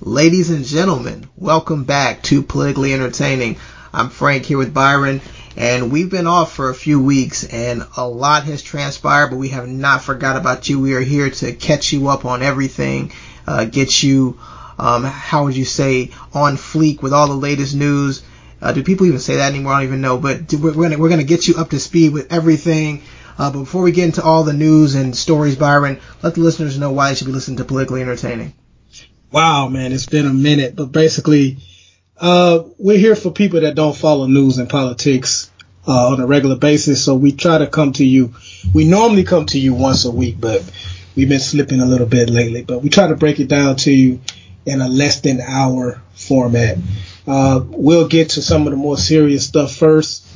Ladies and gentlemen, welcome back to Politically Entertaining. I'm Frank here with Byron, and we've been off for a few weeks, and a lot has transpired, but we have not forgot about you. We are here to catch you up on everything, uh, get you, um, how would you say, on fleek with all the latest news. Uh, do people even say that anymore? I don't even know, but we're, gonna we're gonna get you up to speed with everything. Uh, but before we get into all the news and stories, Byron, let the listeners know why they should be listening to Politically Entertaining. Wow, man, it's been a minute, but basically, uh, we're here for people that don't follow news and politics uh, on a regular basis. So we try to come to you. We normally come to you once a week, but we've been slipping a little bit lately. But we try to break it down to you in a less than hour format. Uh, we'll get to some of the more serious stuff first.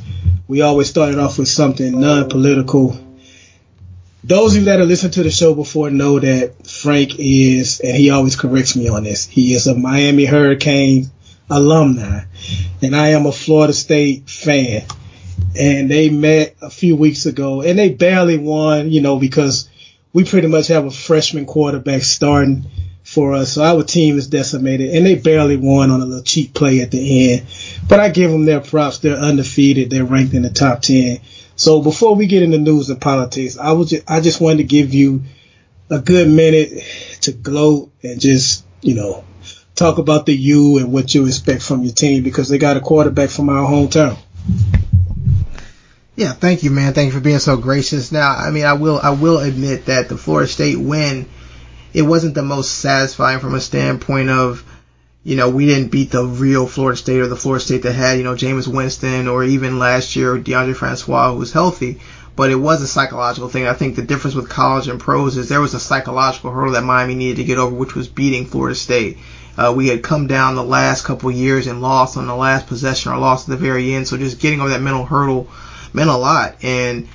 We always started off with something non-political those of you that have listened to the show before know that Frank is, and he always corrects me on this, he is a Miami Hurricane alumni, and I am a Florida State fan. And they met a few weeks ago, and they barely won, you know, because we pretty much have a freshman quarterback starting for us. So our team is decimated, and they barely won on a little cheap play at the end. But I give them their props. They're undefeated. They're ranked in the top 10. So before we get into news and politics, I was just, I just wanted to give you a good minute to gloat and just, you know, talk about the U and what you expect from your team because they got a quarterback from our hometown. Yeah, thank you, man. Thank you for being so gracious. Now, I mean, I will, I will admit that the Florida State win, it wasn't the most satisfying from a standpoint of, you know, we didn't beat the real Florida State or the Florida State that had, you know, Jameis Winston or even last year Deondre Francois who was healthy. But it was a psychological thing. I think the difference with college and pros is there was a psychological hurdle that Miami needed to get over, which was beating Florida State. Uh, we had come down the last couple years and lost on the last possession or lost at the very end. So just getting over that mental hurdle meant a lot. And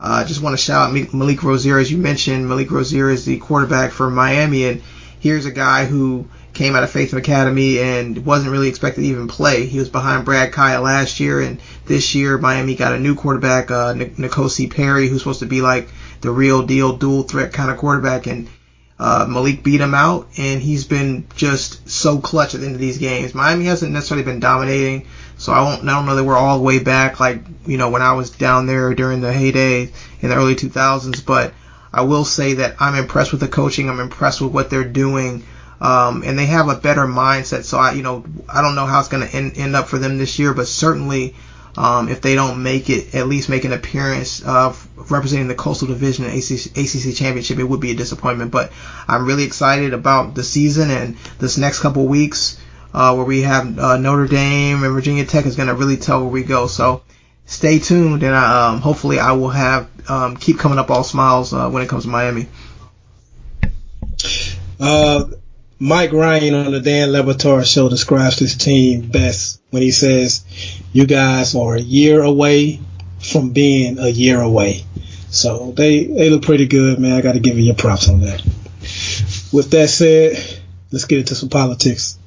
I uh, just want to shout out Malik Rosier, as you mentioned. Malik Rosier is the quarterback for Miami, and here's a guy who came out of Faith Academy and wasn't really expected to even play. He was behind Brad Kaaya last year, and this year Miami got a new quarterback, uh, N'Kosi Perry, who's supposed to be like the real deal, dual threat kind of quarterback, and uh, Malik beat him out, and he's been just so clutch at the end of these games. Miami hasn't necessarily been dominating, so I don't, I don't know that we're all the way back like you know when I was down there during the heyday in the early 2000s, but I will say that I'm impressed with the coaching. I'm impressed with what they're doing um, and they have a better mindset. So I, you know, I don't know how it's going to end, end up for them this year, but certainly, um, if they don't make it, at least make an appearance of representing the Coastal Division ACC, ACC Championship, it would be a disappointment. But I'm really excited about the season and this next couple weeks, uh, where we have uh, Notre Dame and Virginia Tech is going to really tell where we go. So stay tuned, and I, um, hopefully I will have um, keep coming up all smiles uh, when it comes to Miami. Uh, Mike Ryan on the Dan Le Batard show describes his team best when he says, "You guys are a year away from being a year away." So they they look pretty good, man. I got to give you your props on that. With that said, let's get into some politics.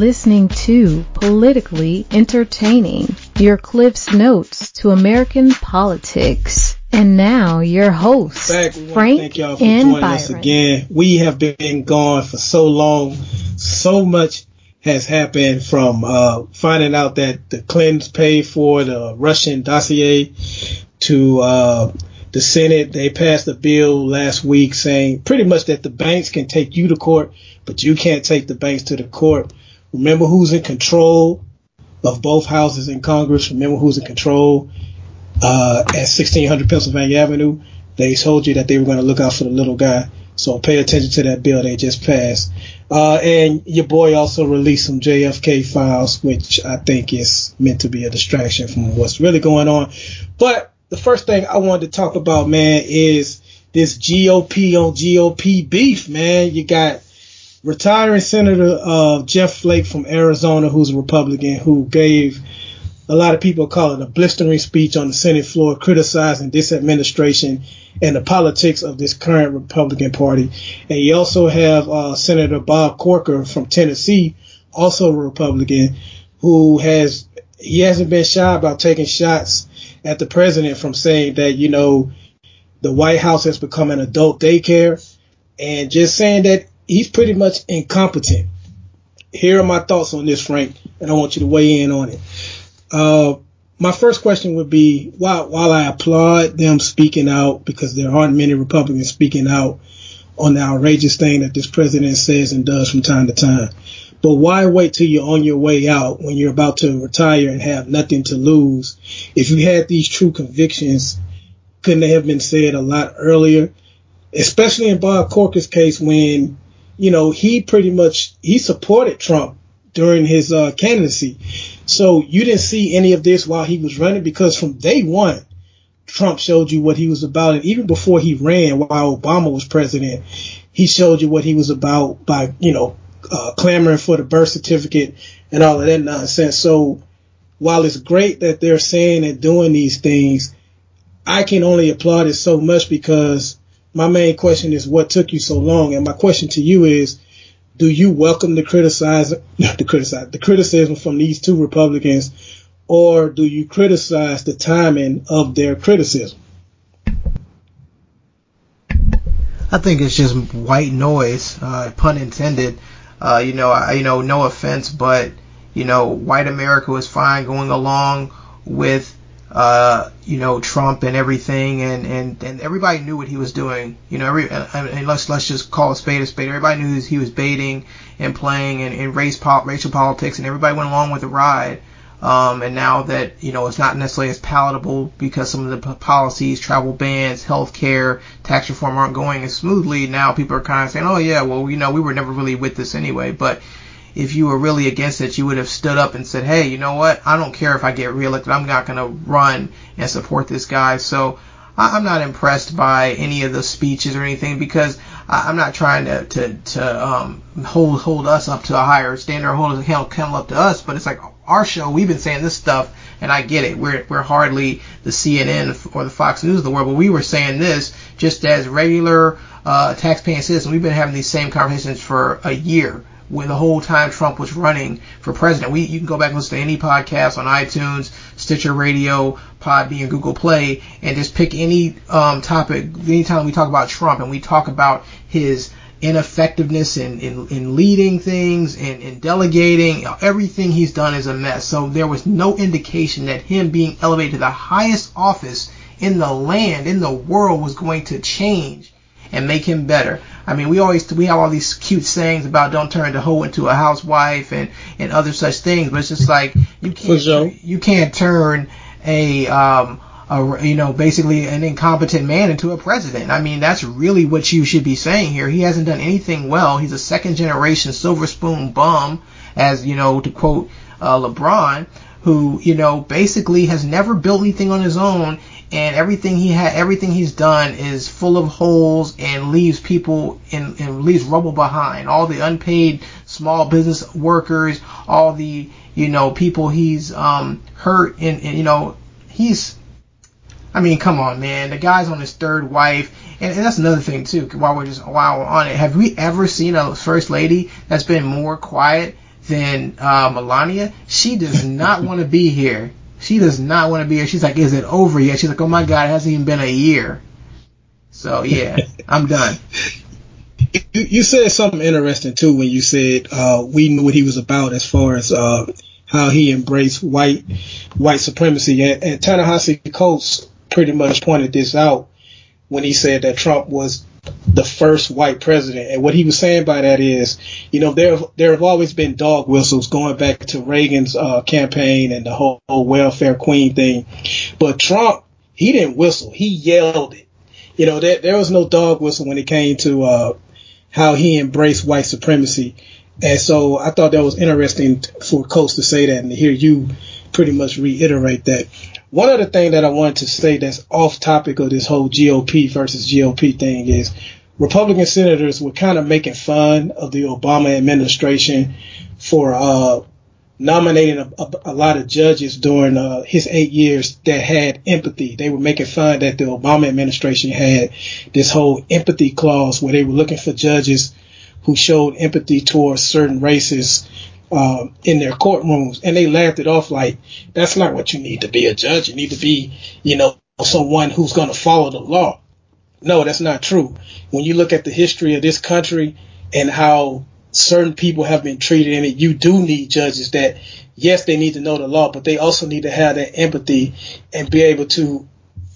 Listening to Politically Entertaining, your Cliff's Notes to American Politics. And now your hosts, Back, Frank thank y'all for and joining Byron. us again. We have been gone for so long. So much has happened from uh, finding out that the Clintons paid for the Russian dossier to uh, the Senate. They passed a bill last week saying pretty much that the banks can take you to court, but you can't take the banks to the court. Remember who's in control of both houses in Congress. Remember who's in control uh, at 1600 Pennsylvania Avenue. They told you that they were going to look out for the little guy. So pay attention to that bill they just passed. Uh, and your boy also released some JFK files, which I think is meant to be a distraction from what's really going on. But the first thing I wanted to talk about, man, is this GOP on GOP beef, man. You got retiring Senator uh, Jeff Flake from Arizona, who's a Republican, who gave a lot of people call it a blistering speech on the Senate floor criticizing this administration and the politics of this current Republican Party. And you also have uh, Senator Bob Corker from Tennessee, also a Republican, who has he hasn't been shy about taking shots at the president from saying that you know the White House has become an adult daycare, and just saying that he's pretty much incompetent. Here are my thoughts on this, Frank, and I want you to weigh in on it. Uh, my first question would be while while I applaud them speaking out because there aren't many Republicans speaking out on the outrageous thing that this president says and does from time to time. But why wait till you're on your way out when you're about to retire and have nothing to lose? If you had these true convictions, couldn't they have been said a lot earlier? Especially in Bob Corker's case when, you know, he pretty much, he supported Trump during his uh, candidacy. So you didn't see any of this while he was running because from day one, Trump showed you what he was about. And even before he ran, while Obama was president, he showed you what he was about by, you know, uh, clamoring for the birth certificate and all of that nonsense. So while it's great that they're saying and doing these things, I can only applaud it so much because my main question is what took you so long? And my question to you is, do you welcome the criticize the criticize the criticism from these two Republicans, or do you criticize the timing of their criticism? I think it's just white noise, uh, pun intended. Uh, you know, I, you know, no offense, but you know, white America was fine going along with uh, you know, Trump and everything, and, and, and everybody knew what he was doing. You know, every and let's let's just call a spade a spade. Everybody knew he was baiting and playing and, and race po- racial politics, and everybody went along with the ride. Um, and now that you know it's not necessarily as palatable because some of the p- policies, travel bans, health care, tax reform aren't going as smoothly. Now people are kind of saying, "Oh yeah, well you know we were never really with this anyway." But if you were really against it, you would have stood up and said, hey, you know what? I don't care if I get reelected. I'm not going to run and support this guy. So I'm not impressed by any of the speeches or anything because I'm not trying to to, to um, hold hold us up to a higher standard or hold Kendall up to us. But it's like our show. We've been saying this stuff, and I get it. We're we're hardly the CNN or the Fox News of the world, but we were saying this just as regular uh, taxpaying citizens. We've been having these same conversations for a year when the whole time Trump was running for president. We you can go back and listen to any podcast on iTunes, Stitcher Radio, Podbean, Google Play, and just pick any um, topic. Anytime we talk about Trump and we talk about his ineffectiveness in, in, in leading things and in delegating, everything he's done is a mess. So there was no indication that him being elevated to the highest office in the land, in the world, was going to change and make him better. I mean, we always we have all these cute sayings about don't turn the hoe into a housewife and and other such things, but it's just like you can't you can't turn a um a, you know basically an incompetent man into a president. I mean, that's really what you should be saying here. He hasn't done anything well. He's a second generation silver spoon bum, as you know to quote uh, LeBron who you know basically has never built anything on his own and everything he had everything he's done is full of holes and leaves people and, and leaves rubble behind all the unpaid small business workers all the you know people he's um hurt and, and you know he's I mean, come on, man. The guy's on his third wife, and, and, that's another thing too. While we're just while we're on it, have we ever seen a first lady that's been more quiet than uh, Melania? She does not want to be here. She does not want to be here. She's like, is it over yet? She's like, oh my god, it hasn't even been a year. So yeah, I'm done. You, you said something interesting too when you said uh, we knew what he was about as far as uh, how he embraced white white supremacy. And, and Ta-Nehisi Coates pretty much pointed this out when he said that Trump was the first white president. And what he was saying by that is, you know, there there have always been dog whistles going back to Reagan's uh, campaign and the whole, whole welfare queen thing. But Trump, he didn't whistle, he yelled it. You know, there, there was no dog whistle when it came to uh, how he embraced white supremacy. And so I thought that was interesting for Coates to say that and to hear you pretty much reiterate that. One other thing that I wanted to say that's off topic of this whole GOP versus GOP thing is Republican senators were kind of making fun of the Obama administration for uh, nominating a, a, a, lot of judges during uh, his eight years that had empathy. They were making fun that the Obama administration had this whole empathy clause where they were looking for judges who showed empathy towards certain races uh, in their courtrooms, and they laughed it off like that's not what you need to be a judge. You need to be, you know, someone who's going to follow the law. No, that's not true. When you look at the history of this country and how certain people have been treated in it, you do need judges that, yes, they need to know the law, but they also need to have that empathy and be able to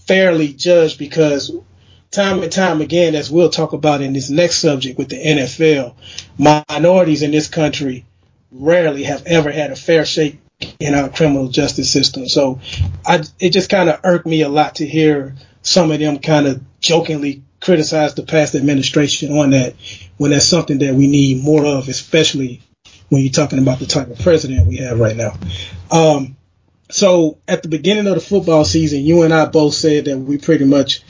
fairly judge because time and time again, as we'll talk about in this next subject with the NFL, minorities in this country rarely have ever had a fair shake in our criminal justice system. So I, it just kind of irked me a lot to hear some of them kind of jokingly criticize the past administration on that when that's something that we need more of, especially when you're talking about the type of president we have right now. Um, so at the beginning of the football season, you and I both said that we pretty much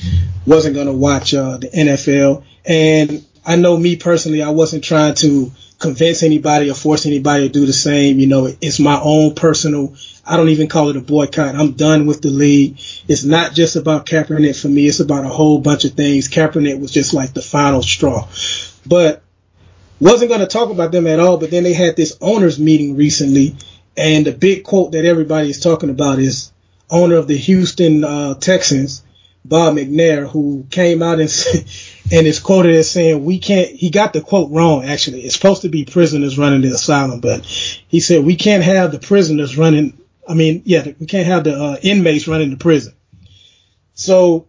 wasn't going to watch uh, the NFL. And I know me personally, I wasn't trying to convince anybody or force anybody to do the same. You know, it's my own personal. I don't even call it a boycott. I'm done with the league. It's not just about Kaepernick for me. It's about a whole bunch of things. Kaepernick was just like the final straw, but wasn't going to talk about them at all. But then they had this owners meeting recently, and the big quote that everybody is talking about is owner of the Houston uh, Texans, Bob McNair, who came out and and it's quoted as saying, "We can't." He got the quote wrong. Actually, it's supposed to be prisoners running the asylum, but he said we can't have the prisoners running. I mean, yeah, we can't have the uh, inmates running the prison. So,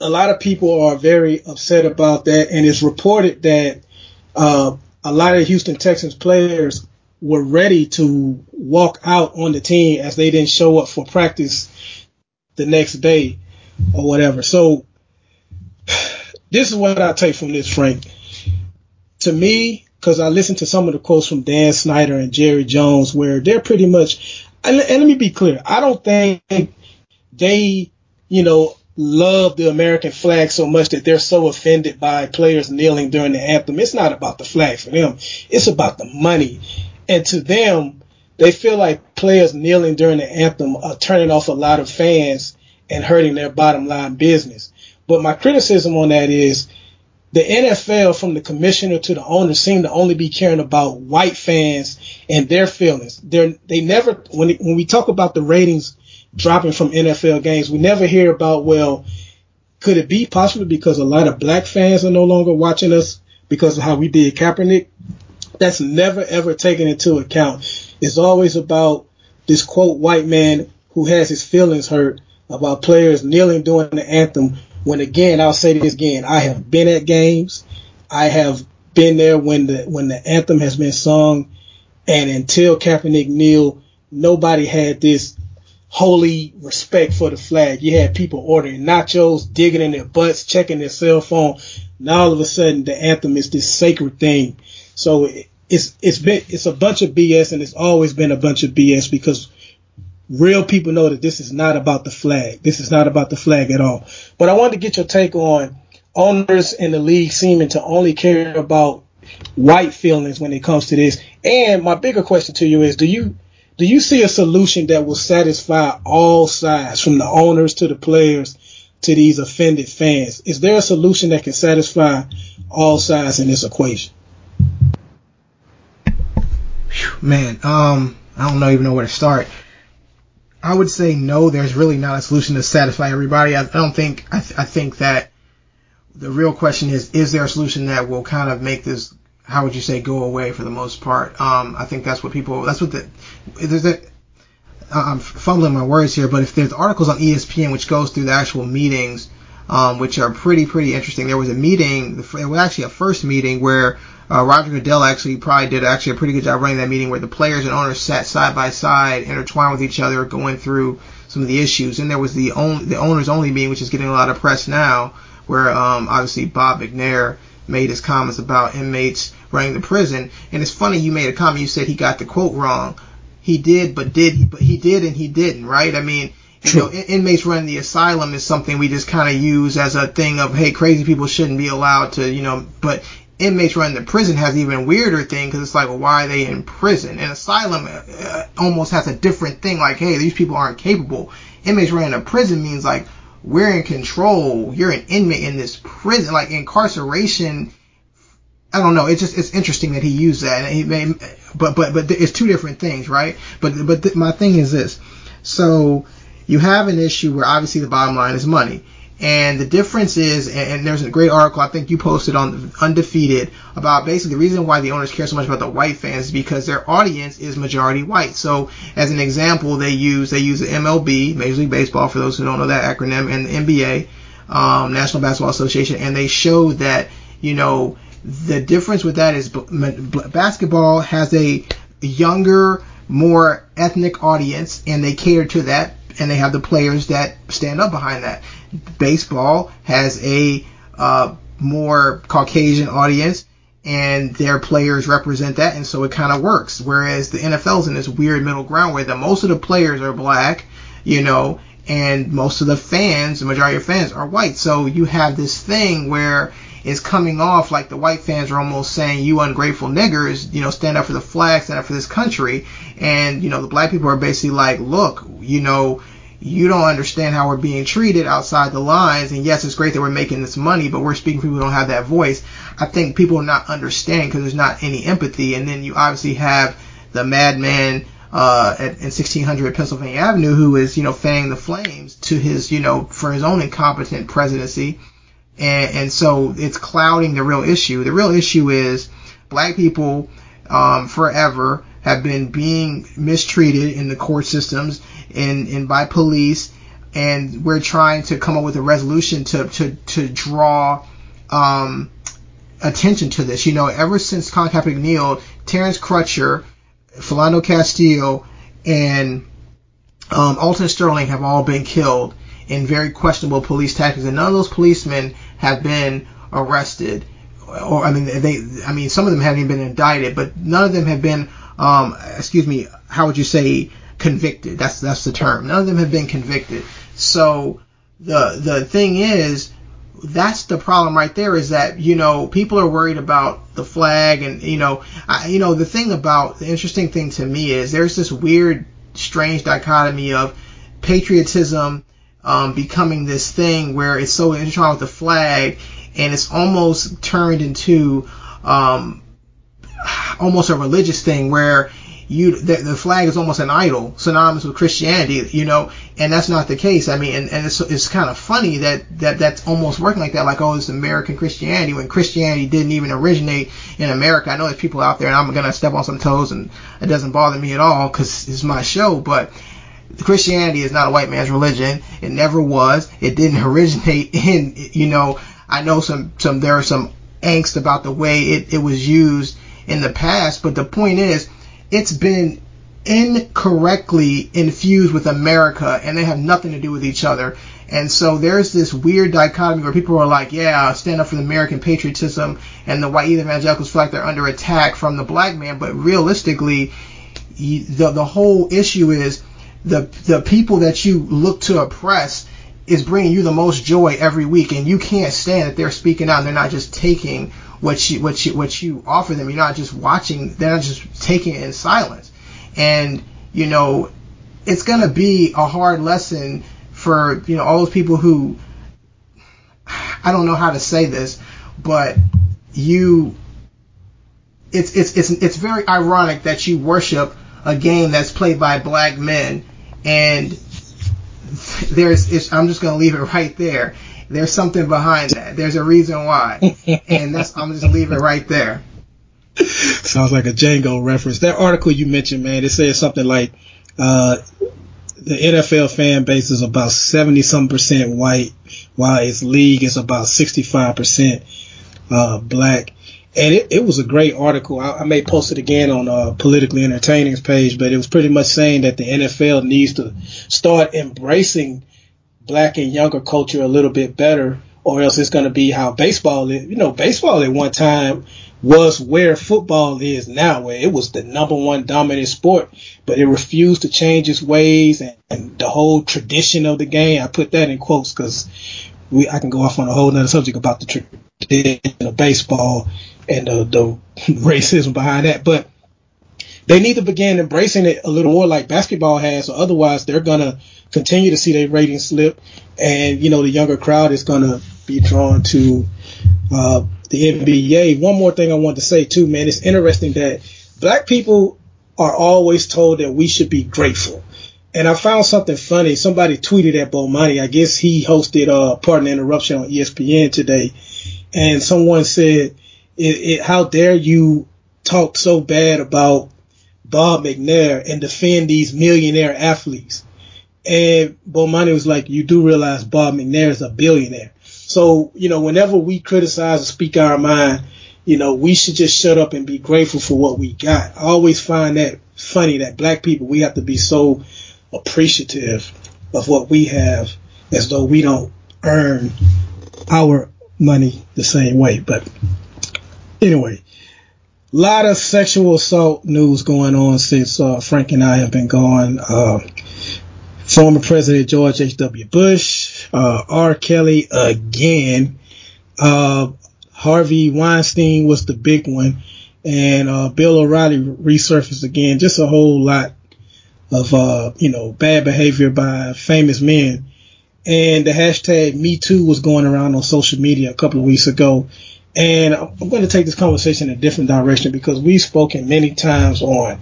a lot of people are very upset about that, and it's reported that uh, a lot of Houston Texans players were ready to walk out on the team as they didn't show up for practice the next day or whatever. So this is what I take from this, Frank. To me, because I listened to some of the quotes from Dan Snyder and Jerry Jones, where they're pretty much, and, and let me be clear, I don't think they, you know, love the American flag so much that they're so offended by players kneeling during the anthem. It's not about the flag for them. It's about the money. And to them, they feel like players kneeling during the anthem are turning off a lot of fans and hurting their bottom line business. But my criticism on that is the NFL, from the commissioner to the owner, seem to only be caring about white fans and their feelings. They're, they never, when, when we talk about the ratings dropping from NFL games, we never hear about, well, could it be possibly because a lot of black fans are no longer watching us because of how we did Kaepernick? That's never ever taken into account. It's always about this quote white man who has his feelings hurt about players kneeling during the anthem when again, I'll say this again, I have been at games. I have been there when the, when the anthem has been sung and until Kaepernick kneeled, nobody had this holy respect for the flag. You had people ordering nachos, digging in their butts, checking their cell phone. Now all of a sudden the anthem is this sacred thing. So it's, it's been, it's a bunch of BS and it's always been a bunch of BS because real people know that this is not about the flag. This is not about the flag at all. But I wanted to get your take on owners in the league seeming to only care about white feelings when it comes to this. And my bigger question to you is, do you do you see a solution that will satisfy all sides, from the owners to the players to these offended fans? Is there a solution that can satisfy all sides in this equation? Man, um, I don't know even know where to start. I would say no. There's really not a solution to satisfy everybody. I, I don't think. I, th- I think that the real question is: Is there a solution that will kind of make this? How would you say go away for the most part? Um, I think that's what people. That's what the. There's a. I'm fumbling my words here, but if there's articles on ESPN which goes through the actual meetings, um, which are pretty pretty interesting. There was a meeting. It was actually a first meeting where uh, Roger Goodell actually probably did actually a pretty good job running that meeting where the players and owners sat side by side, intertwined with each other, going through some of the issues. And there was the only the owners only meeting, which is getting a lot of press now, where um, obviously Bob McNair made his comments about inmates running the prison. And it's funny you made a comment. You said he got the quote wrong. He did, but did but he did and he didn't, right? I mean, You know, inmates running the asylum is something we just kind of use as a thing of, hey, crazy people shouldn't be allowed to, you know, but inmates running the prison has even weirder thing because it's like, well, why are they in prison? And asylum uh, almost has a different thing, like, hey, these people aren't capable. Inmates running a prison means like we're in control. You're an inmate in this prison, like incarceration. I don't know. It's just it's interesting that he used that. And he may, but but but it's two different things, right? But but th- my thing is this. So you have an issue where obviously the bottom line is money. And the difference is, and there's a great article I think you posted on Undefeated about basically the reason why the owners care so much about the white fans is because their audience is majority white. So as an example, they use they use the MLB, Major League Baseball, for those who don't know that acronym, and the NBA, um, National Basketball Association, and they show that you know the difference with that is basketball has a younger, more ethnic audience, and they cater to that, and they have the players that stand up behind that baseball has a uh, more Caucasian audience, and their players represent that, and so it kind of works. Whereas the NFL's in this weird middle ground where the most of the players are black, you know, and most of the fans, the majority of fans, are white. So you have this thing where it's coming off like the white fans are almost saying, "You ungrateful niggers, you know, stand up for the flag, stand up for this country," and you know the black people are basically like, "Look, you know." you don't understand how we're being treated outside the lines. And yes, it's great that we're making this money, but we're speaking people who don't have that voice. I think people are not understanding because there's not any empathy. And then you obviously have the madman uh, at, in 1600 Pennsylvania Avenue who is, you know, fanning the flames to his, you know, for his own incompetent presidency. And, and so it's clouding the real issue. The real issue is black people um, forever have been being mistreated in the court systems and, and by police, and we're trying to come up with a resolution to to to draw um, attention to this. You know, ever since Colin Kaepernick kneeled, Terrence Crutcher, Philando Castillo, and um, Alton Sterling have all been killed in very questionable police tactics, and none of those policemen have been arrested. Or I mean, they, I mean, some of them haven't even been indicted, but none of them have been, um, excuse me, how would you say, convicted. That's that's the term. None of them have been convicted. So the the thing is, that's the problem right there. Is that you know people are worried about the flag, and you know, I, you know the thing about the interesting thing to me is there's this weird, strange dichotomy of patriotism um, becoming this thing where it's so intertwined with the flag, and it's almost turned into um, almost a religious thing where you the, the, flag is almost an idol, synonymous with Christianity, you know, and that's not the case. I mean, and, and it's, it's kind of funny that, that that's almost working like that, like, oh, it's American Christianity, when Christianity didn't even originate in America. I know there's people out there, and I'm going to step on some toes, and it doesn't bother me at all, because it's my show, but Christianity is not a white man's religion. It never was. It didn't originate in, you know, I know some, some, there are some angst about the way it, it was used in the past, but the point is, it's been incorrectly infused with America and they have nothing to do with each other. And so there's this weird dichotomy where people are like, yeah, stand up for the American patriotism and the white evangelicals feel like they're under attack from the black man. But realistically, the, the whole issue is the, the people that you look to oppress is bringing you the most joy every week and you can't stand that they're speaking out and they're not just taking what you what you what you offer them. You're not just watching; they're not just taking it in silence. And you know, it's gonna be a hard lesson for you know all those people who I don't know how to say this, but you it's it's it's it's very ironic that you worship a game that's played by black men and there's I'm just gonna leave it right there. There's something behind that. There's a reason why, and that's I'm just leave it right there. Sounds like a Django reference. That article you mentioned, man, it says something like uh, the NFL fan base is about 70 some percent white, while its league is about 65 percent uh, black. And it, it was a great article. I, I may post it again on uh, Politically Entertaining's page, but it was pretty much saying that the NFL needs to start embracing black and younger culture a little bit better, or else it's going to be how baseball is. You know, baseball at one time was where football is now, where it was the number one dominant sport, but it refused to change its ways and, and the whole tradition of the game. I put that in quotes because I can go off on a whole other subject about the tradition of baseball and the, the racism behind that, but they need to begin embracing it a little more like basketball has, or otherwise they're gonna continue to see their ratings slip, and you know the younger crowd is gonna be drawn to uh, the NBA. One more thing I want to say too, man. It's interesting that black people are always told that we should be grateful. And I found something funny. Somebody tweeted at Bomani. I guess he hosted uh Pardon Interruption on ESPN today. And someone said, it, it, how dare you talk so bad about Bob McNair and defend these millionaire athletes? And Bomani was like, you do realize Bob McNair is a billionaire. So, you know, whenever we criticize or speak our mind, you know, we should just shut up and be grateful for what we got. I always find that funny that black people, we have to be so appreciative of what we have as though we don't earn our money the same way. But anyway, a lot of sexual assault news going on since uh, Frank and I have been gone. Uh, former President George H.W. Bush, uh, R. Kelly again, uh, Harvey Weinstein was the big one, and uh, Bill O'Reilly resurfaced again. Just a whole lot of uh, you know bad behavior by famous men. And the hashtag Me Too was going around on social media a couple of weeks ago. And I'm going to take this conversation in a different direction because we've spoken many times on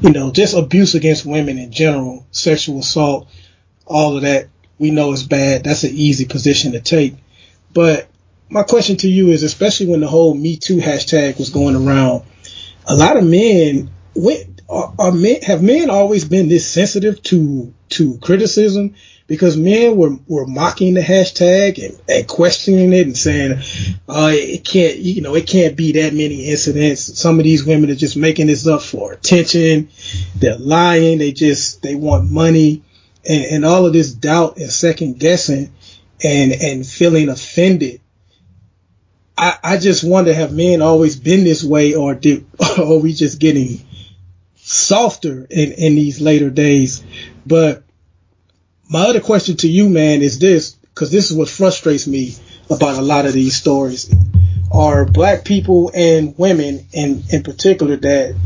you know, just abuse against women in general, sexual assault, all of that, we know is bad. That's an easy position to take. But my question to you is, especially when the whole Me Too hashtag was going around, a lot of men, are, are men, have men always been this sensitive to, to criticism? because men were, were mocking the hashtag and, and questioning it and saying, uh, it can't, you know, it can't be that many incidents. Some of these women are just making this up for attention. They're lying. They just, they want money and, and all of this doubt and second guessing and, and feeling offended. I, I just wonder, have men always been this way or did, or are we just getting softer in, in these later days? But my other question to you, man, is this, because this is what frustrates me about a lot of these stories, are black people and women in, in particular that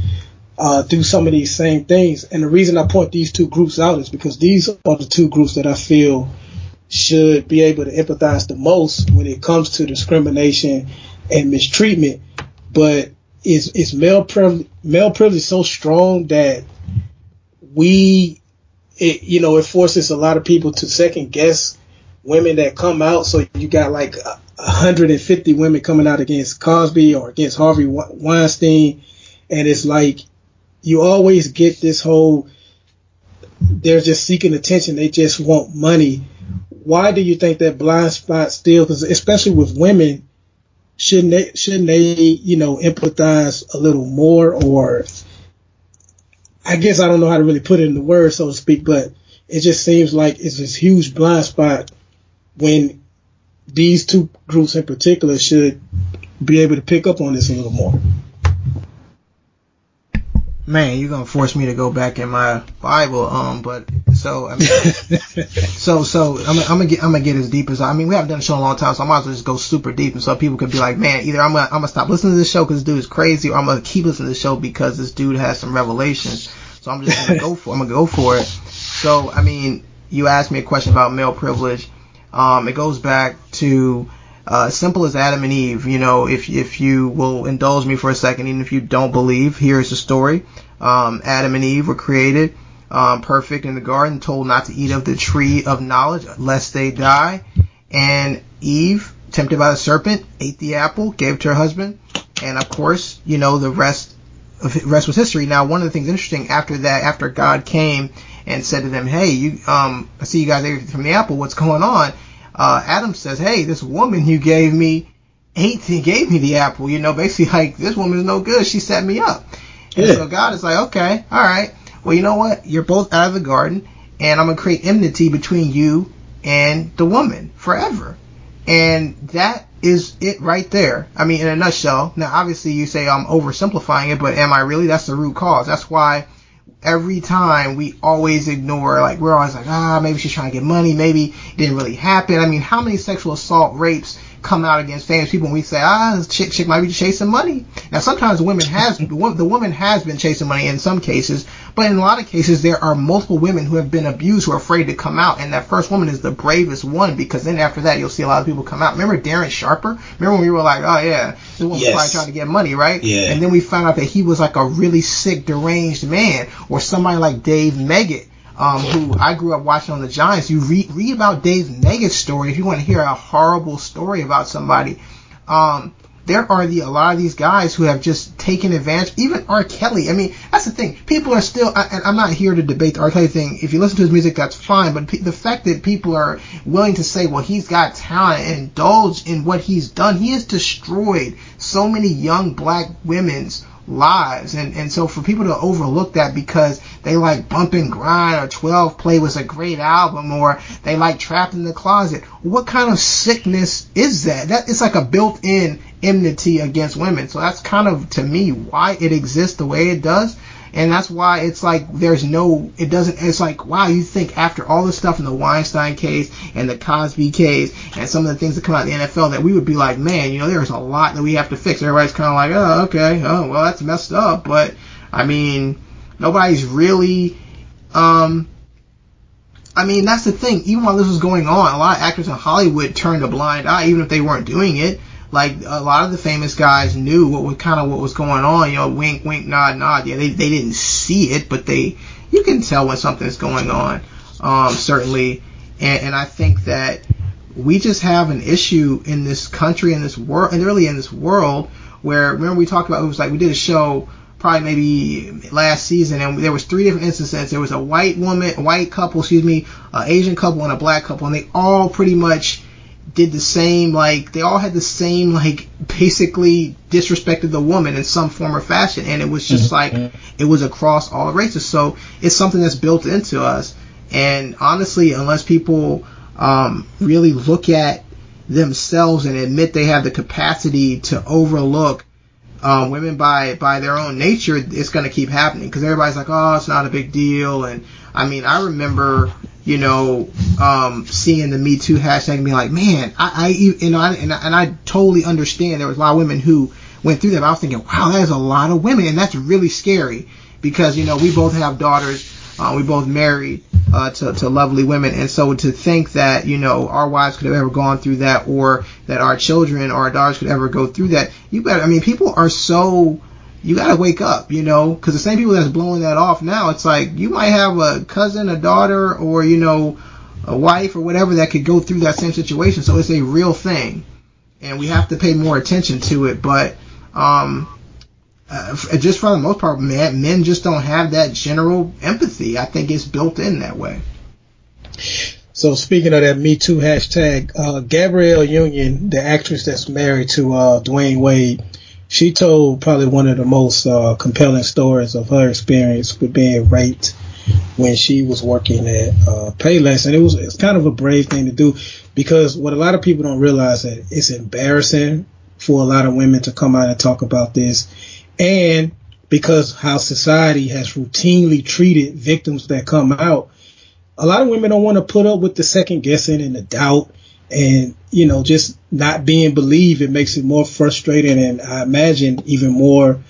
uh, do some of these same things. And the reason I point these two groups out is because these are the two groups that I feel should be able to empathize the most when it comes to discrimination and mistreatment. But is is male privilege male privilege so strong that we it you know it forces a lot of people to second guess women that come out. So you got like 150 women coming out against Cosby or against Harvey Weinstein, and it's like you always get this whole they're just seeking attention. They just want money. Why do you think that blind spot still? Because especially with women, shouldn't they shouldn't they you know empathize a little more or I guess I don't know how to really put it in the words, so to speak, but it just seems like it's this huge blind spot when these two groups in particular should be able to pick up on this a little more. Man, you're gonna force me to go back in my Bible, um, but so I mean, so so I'm, I'm gonna get I'm gonna get as deep as I mean we haven't done a show in a long time, so I might as well just go super deep, and so people could be like, man, either I'm gonna I'm gonna stop listening to this show because this dude is crazy, or I'm gonna keep listening to this show because this dude has some revelations. So I'm just gonna go for I'm gonna go for it. So I mean, you asked me a question about male privilege. Um, it goes back to uh, simple as Adam and Eve. You know, if if you will indulge me for a second, even if you don't believe, here is the story. Um, Adam and Eve were created um, perfect in the garden, told not to eat of the tree of knowledge lest they die. And Eve, tempted by the serpent, ate the apple, gave it to her husband, and of course, you know the rest. Rest was history. Now, one of the things interesting after that, after God came and said to them, "Hey, you, um, I see you guys ate from the apple. What's going on?" Uh, Adam says, "Hey, this woman you gave me ate, he gave me the apple. You know, basically like this woman is no good. She set me up." And yeah. so God is like, "Okay, all right. Well, you know what? You're both out of the garden, and I'm gonna create enmity between you and the woman forever." And that is it right there. I mean, in a nutshell. Now, obviously, you say I'm oversimplifying it, but am I really? That's the root cause. That's why every time we always ignore, like, we're always like, ah, maybe she's trying to get money. Maybe it didn't really happen. I mean, how many sexual assault rapes come out against famous people and we say, ah, this chick, chick might be chasing money. Now, sometimes the woman has, the woman has been chasing money in some cases, but in a lot of cases, there are multiple women who have been abused who are afraid to come out, and that first woman is the bravest one because then after that, you'll see a lot of people come out. Remember Darren Sharper? Remember when we were like, oh yeah, this woman's yes. probably trying to get money, right? Yeah. And then we found out that he was like a really sick, deranged man, or somebody like Dave Meggett um, who I grew up watching on the Giants. You read, read about Dave Meggett's story if you want to hear a horrible story about somebody. Um, there are the a lot of these guys who have just taken advantage. Even R. Kelly. I mean, that's the thing. People are still. I, and I'm not here to debate the R. Kelly thing. If you listen to his music, that's fine. But the fact that people are willing to say, "Well, he's got talent," and indulge in what he's done, he has destroyed so many young black women's lives. And, and so for people to overlook that because they like Bump and Grind or 12 Play was a great album or they like Trapped in the Closet, what kind of sickness is that? That it's like a built-in enmity against women. So that's kind of to me why it exists the way it does and that's why it's like there's no it doesn't it's like wow you think after all the stuff in the Weinstein case and the Cosby case and some of the things that come out of the NFL that we would be like man you know there's a lot that we have to fix. Everybody's kind of like oh okay oh well that's messed up. But I mean nobody's really um I mean that's the thing. Even while this was going on a lot of actors in Hollywood turned a blind eye even if they weren't doing it like a lot of the famous guys knew what was kind of what was going on. You know, wink, wink, nod, nod. Yeah, they they didn't see it, but they you can tell when something's going on. Um, certainly, and, and I think that we just have an issue in this country, in this world, and really in this world where remember we talked about it was like we did a show probably maybe last season and there was three different instances there was a white woman a white couple excuse me an asian couple and a black couple and they all pretty much did the same like they all had the same like basically disrespected the woman in some form or fashion. And it was just mm-hmm. like it was across all races. So it's something that's built into us. And honestly unless people um, really look at themselves and admit they have the capacity to overlook um, women by by their own nature it's going to keep happening. Because everybody's like oh it's not a big deal. And i mean i remember you know, um, seeing the Me Too hashtag and being like, man, I, I you know, I, and, I, and I totally understand there was a lot of women who went through that. I was thinking, wow, that is a lot of women, and that's really scary because you know we both have daughters, uh, we both married uh, to to lovely women, and so to think that you know our wives could have ever gone through that, or that our children or our daughters could ever go through that, you better. I mean, people are so you gotta wake up, you know, because the same people that's blowing that off now, it's like you might have a cousin, a daughter, or you know, a wife or whatever that could go through that same situation. So it's a real thing, and we have to pay more attention to it. But um, uh, just for the most part, man, men just don't have that general empathy. I think it's built in that way. So speaking of that Me Too hashtag, uh, Gabrielle Union, the actress that's married to uh, Dwyane Wade she told probably one of the most uh, compelling stories of her experience with being raped when she was working at uh, Payless, and it was it's kind of a brave thing to do because what a lot of people don't realize that it's embarrassing for a lot of women to come out and talk about this, and because how society has routinely treated victims that come out, a lot of women don't want to put up with the second guessing and the doubt and you know just not being believed it makes it more frustrating and I imagine even more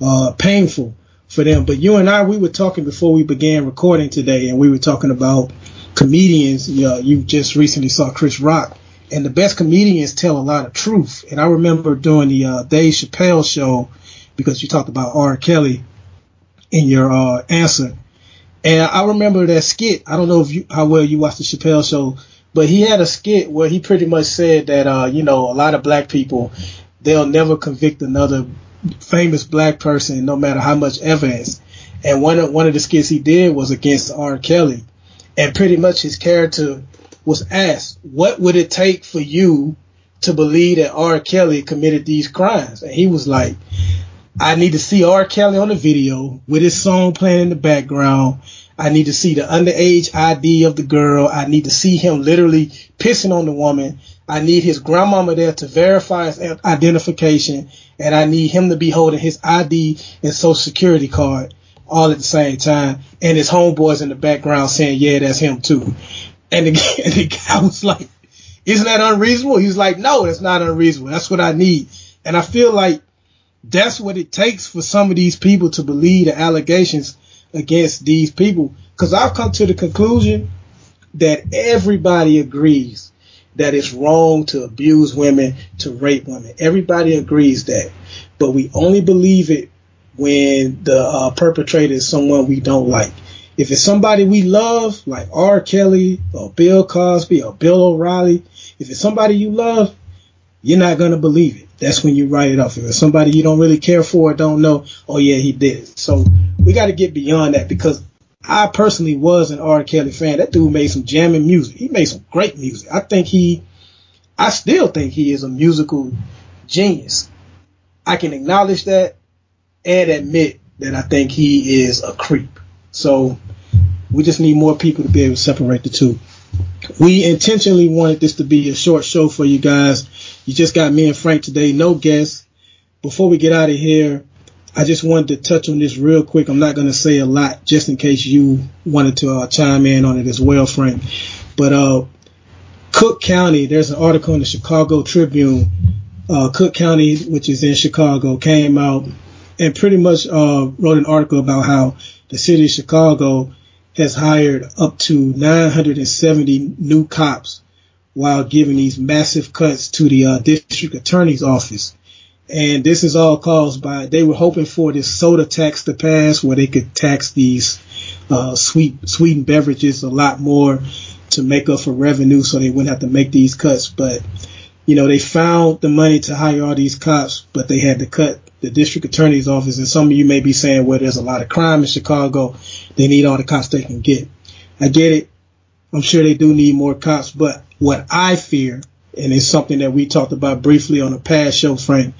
uh, painful for them. But you and I we were talking before we began recording today, and we were talking about comedians. You, know, you just recently saw Chris Rock, and the best comedians tell a lot of truth. And I remember during the uh, Dave Chappelle show because you talked about R. Kelly in your uh, answer. And I remember that skit. I don't know if you how well you watched the Chappelle show, but he had a skit where he pretty much said that, uh, you know, a lot of black people, they'll never convict another famous black person no matter how much evidence. And one of, one of the skits he did was against R. Kelly. And pretty much his character was asked, what would it take for you to believe that R. Kelly committed these crimes? And he was like, I need to see R. Kelly on the video with his song playing in the background. I need to see the underage ID of the girl. I need to see him literally pissing on the woman. I need his grandmama there to verify his identification, and I need him to be holding his ID and social security card all at the same time, and his homeboys in the background saying, "Yeah, that's him too." And the, the guy was like, "Isn't that unreasonable?" He's like, "No, that's not unreasonable. That's what I need." And I feel like that's what it takes for some of these people to believe the allegations against these people. Because I've come to the conclusion that everybody agrees that it's wrong to abuse women, to rape women. Everybody agrees that. But we only believe it when the uh, perpetrator is someone we don't like. If it's somebody we love, like R. Kelly or Bill Cosby or Bill O'Reilly, if it's somebody you love, you're not going to believe it. That's when you write it off. If it's somebody you don't really care for or don't know, oh yeah, he did it. So we got to get beyond that because I personally was an R. Kelly fan. That dude made some jamming music. He made some great music. I think he, I still think he is a musical genius. I can acknowledge that and admit that I think he is a creep. So we just need more people to be able to separate the two. We intentionally wanted this to be a short show for you guys. You just got me and Frank today, no guests. Before we get out of here, I just wanted to touch on this real quick. I'm not going to say a lot just in case you wanted to uh, chime in on it as well, Frank. But uh, Cook County, there's an article in the Chicago Tribune. Uh, Cook County, which is in Chicago, came out and pretty much uh, wrote an article about how the city of Chicago has hired up to 970 new cops while giving these massive cuts to the uh, district attorney's office. And this is all caused by they were hoping for this soda tax to pass where they could tax these uh, sweet sweetened beverages a lot more to make up for revenue so they wouldn't have to make these cuts. But you know, they found the money to hire all these cops, but they had to cut the district attorney's office. And some of you may be saying, well, there's a lot of crime in Chicago. They need all the cops they can get. I get it. I'm sure they do need more cops, but what I fear, and it's something that we talked about briefly on a past show, Frank,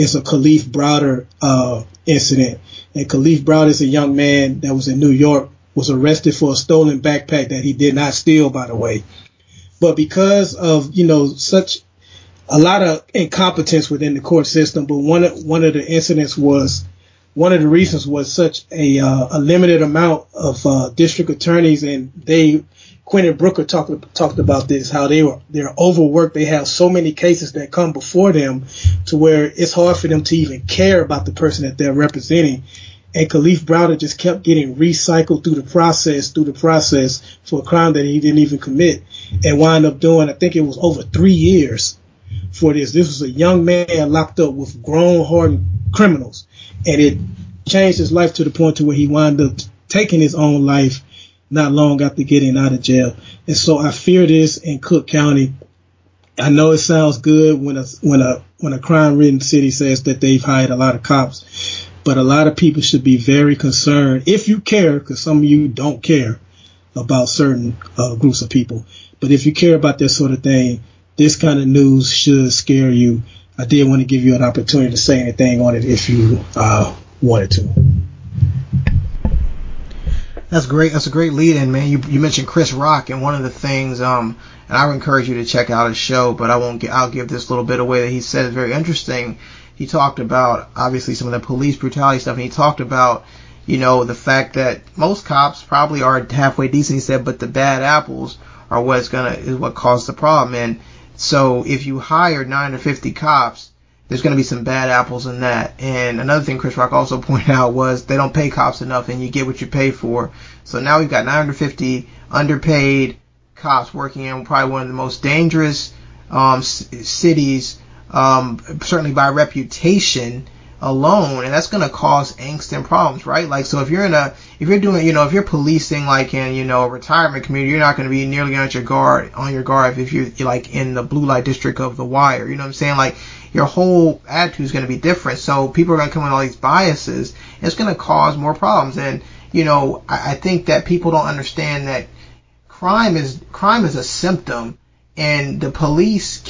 is a Kalief Browder uh, incident. And Kalief Browder is a young man that was in New York, was arrested for a stolen backpack that he did not steal, by the way. But because of, you know, such a lot of incompetence within the court system, but one of, one of the incidents was one of the reasons was such a uh, a limited amount of uh, district attorneys, and they Quentin Brooker talked talked about this how they were they're overworked. They have so many cases that come before them to where it's hard for them to even care about the person that they're representing. And Kalief Browder just kept getting recycled through the process, through the process for a crime that he didn't even commit, and wind up doing I think it was over three years for this. This was a young man locked up with grown hardened criminals, and it changed his life to the point to where he wound up taking his own life not long after getting out of jail. And so I fear this in Cook County. I know it sounds good when a when a when a crime ridden city says that they've hired a lot of cops, but a lot of people should be very concerned if you care, because some of you don't care about certain uh, groups of people. But if you care about this sort of thing, this kind of news should scare you. I did want to give you an opportunity to say anything on it if you uh, wanted to. That's great. That's a great lead in, man. You you mentioned Chris Rock, and one of the things, um, and I would encourage you to check out his show, but I won't get. I'll give this little bit away that he said is very interesting. He talked about obviously some of the police brutality stuff, and he talked about you know the fact that most cops probably are halfway decent. He said, but the bad apples are what's gonna is what caused the problem, and so if you hire nine or fifty cops, there's going to be some bad apples in that. And another thing Chris Rock also pointed out was they don't pay cops enough and you get what you pay for. So now we've got 950 underpaid cops working in probably one of the most dangerous um, cities, um, certainly by reputation alone, and that's going to cause angst and problems, right? Like, so if you're in a, if you're doing, you know, if you're policing like in, you know, a retirement community, you're not going to be nearly on your guard, on your guard if you're like in the blue light district of the wire. You know what I'm saying? Like, your whole attitude is going to be different. So people are going to come with all these biases. It's going to cause more problems. And, you know, I, I think that people don't understand that crime is, crime is a symptom and the police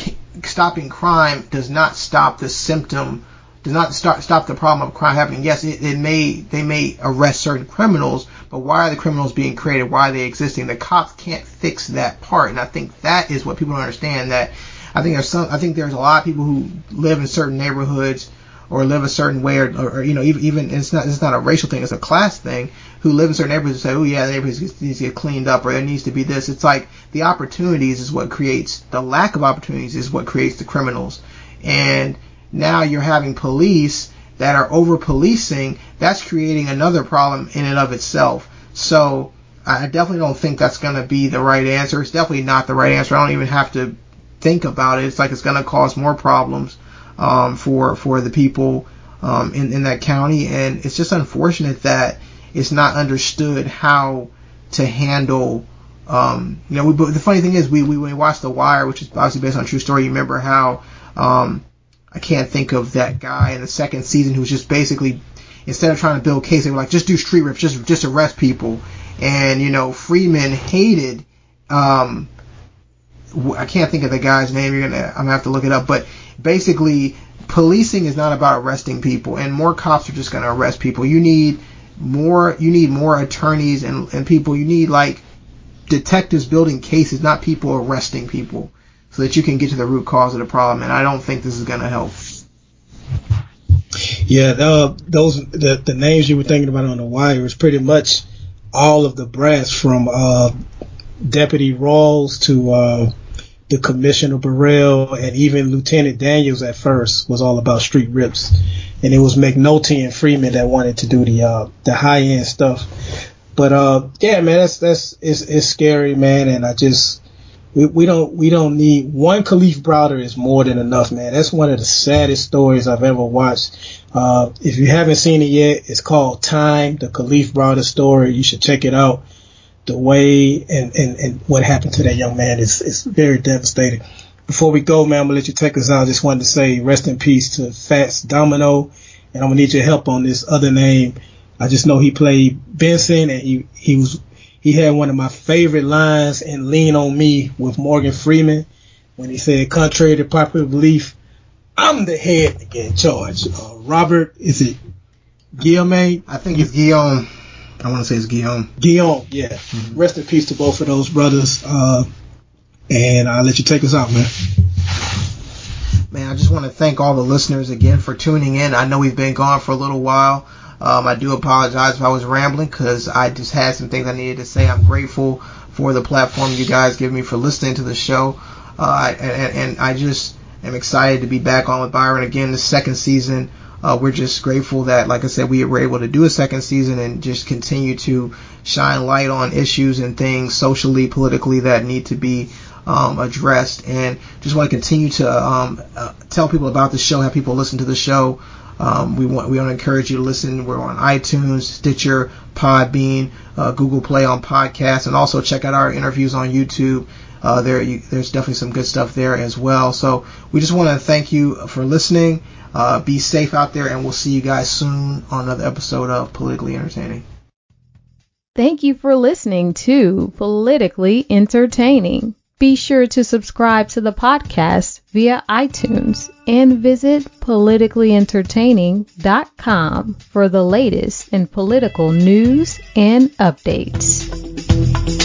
stopping crime does not stop the symptom does not start, stop the problem of crime happening. Yes, it, it may they may arrest certain criminals, but why are the criminals being created? Why are they existing? The cops can't fix that part, and I think that is what people don't understand. That I think there's some I think there's a lot of people who live in certain neighborhoods or live a certain way, or, or, or you know even even it's not it's not a racial thing, it's a class thing. Who live in certain neighborhoods and say, oh yeah, the neighborhood needs to get cleaned up, or there needs to be this. It's like the opportunities is what creates the lack of opportunities is what creates the criminals, and now you're having police that are over policing, that's creating another problem in and of itself. So I definitely don't think that's going to be the right answer. It's definitely not the right answer. I don't even have to think about it. It's like it's going to cause more problems um, for for the people um, in in that county, and it's just unfortunate that it's not understood how to handle. Um, you know, we, but the funny thing is, we, we we watched The Wire, which is obviously based on true story, you remember how um, I can't think of that guy in the second season who was just basically instead of trying to build case, they were like, just do street rips, just just arrest people. And you know, Freamon hated. Um, I can't think of the guy's name. You're gonna, I'm gonna have to look it up. But basically, policing is not about arresting people, and more cops are just gonna arrest people. You need more. You need more attorneys and and people. You need like detectives building cases, not people arresting people so that you can get to the root cause of the problem. And I don't think this is to help. Yeah, the, those the, the names you were thinking about on the wire is pretty much all of the brass from uh, Deputy Rawls to uh, the Commissioner Burrell and even Lieutenant Daniels at first was all about street rips, and it was McNulty and Freamon that wanted to do the uh, the high end stuff. But uh, yeah, man, that's that's it's, it's scary, man, and I just we, we don't we don't need one Kalief Browder is more than enough, man. That's one of the saddest stories I've ever watched. Uh, if you haven't seen it yet, it's called Time, the Kalief Browder story. You should check it out. The way and, and, and what happened to that young man is, is very devastating. Before we go, man, I'm gonna let you take us out. I just wanted to say rest in peace to Fats Domino, and I'm gonna need your help on this other name. I just know he played Benson and he, he was he had one of my favorite lines in Lean on Me with Morgan Freeman when he said, contrary to popular belief, I'm the head in charge. Uh, Robert, is it Guillaume? I think it's Guillaume. I want to say it's Guillaume. Guillaume, yeah. Mm-hmm. Rest in peace to both of those brothers. Uh, and I'll let you take us out, man. Man, I just want to thank all the listeners again for tuning in. I know we've been gone for a little while. Um, I do apologize if I was rambling because I just had some things I needed to say. I'm grateful for the platform you guys give me for listening to the show. Uh, and, and, I just am excited to be back on with Byron again the second season. Uh, we're just grateful that, like I said, we were able to do a second season and just continue to shine light on issues and things socially, politically that need to be um, addressed. And just want to continue to um, uh, tell people about the show, have people listen to the show. Um, we want we want to encourage you to listen. We're on iTunes, Stitcher, Podbean, uh, Google Play on podcasts, and also check out our interviews on YouTube. Uh, there, you, there's definitely some good stuff there as well. So we just want to thank you for listening. Uh, be safe out there, and we'll see you guys soon on another episode of Politically Entertaining. Thank you for listening to Politically Entertaining. Be sure to subscribe to the podcast via iTunes and visit politicallyentertaining.com for the latest in political news and updates.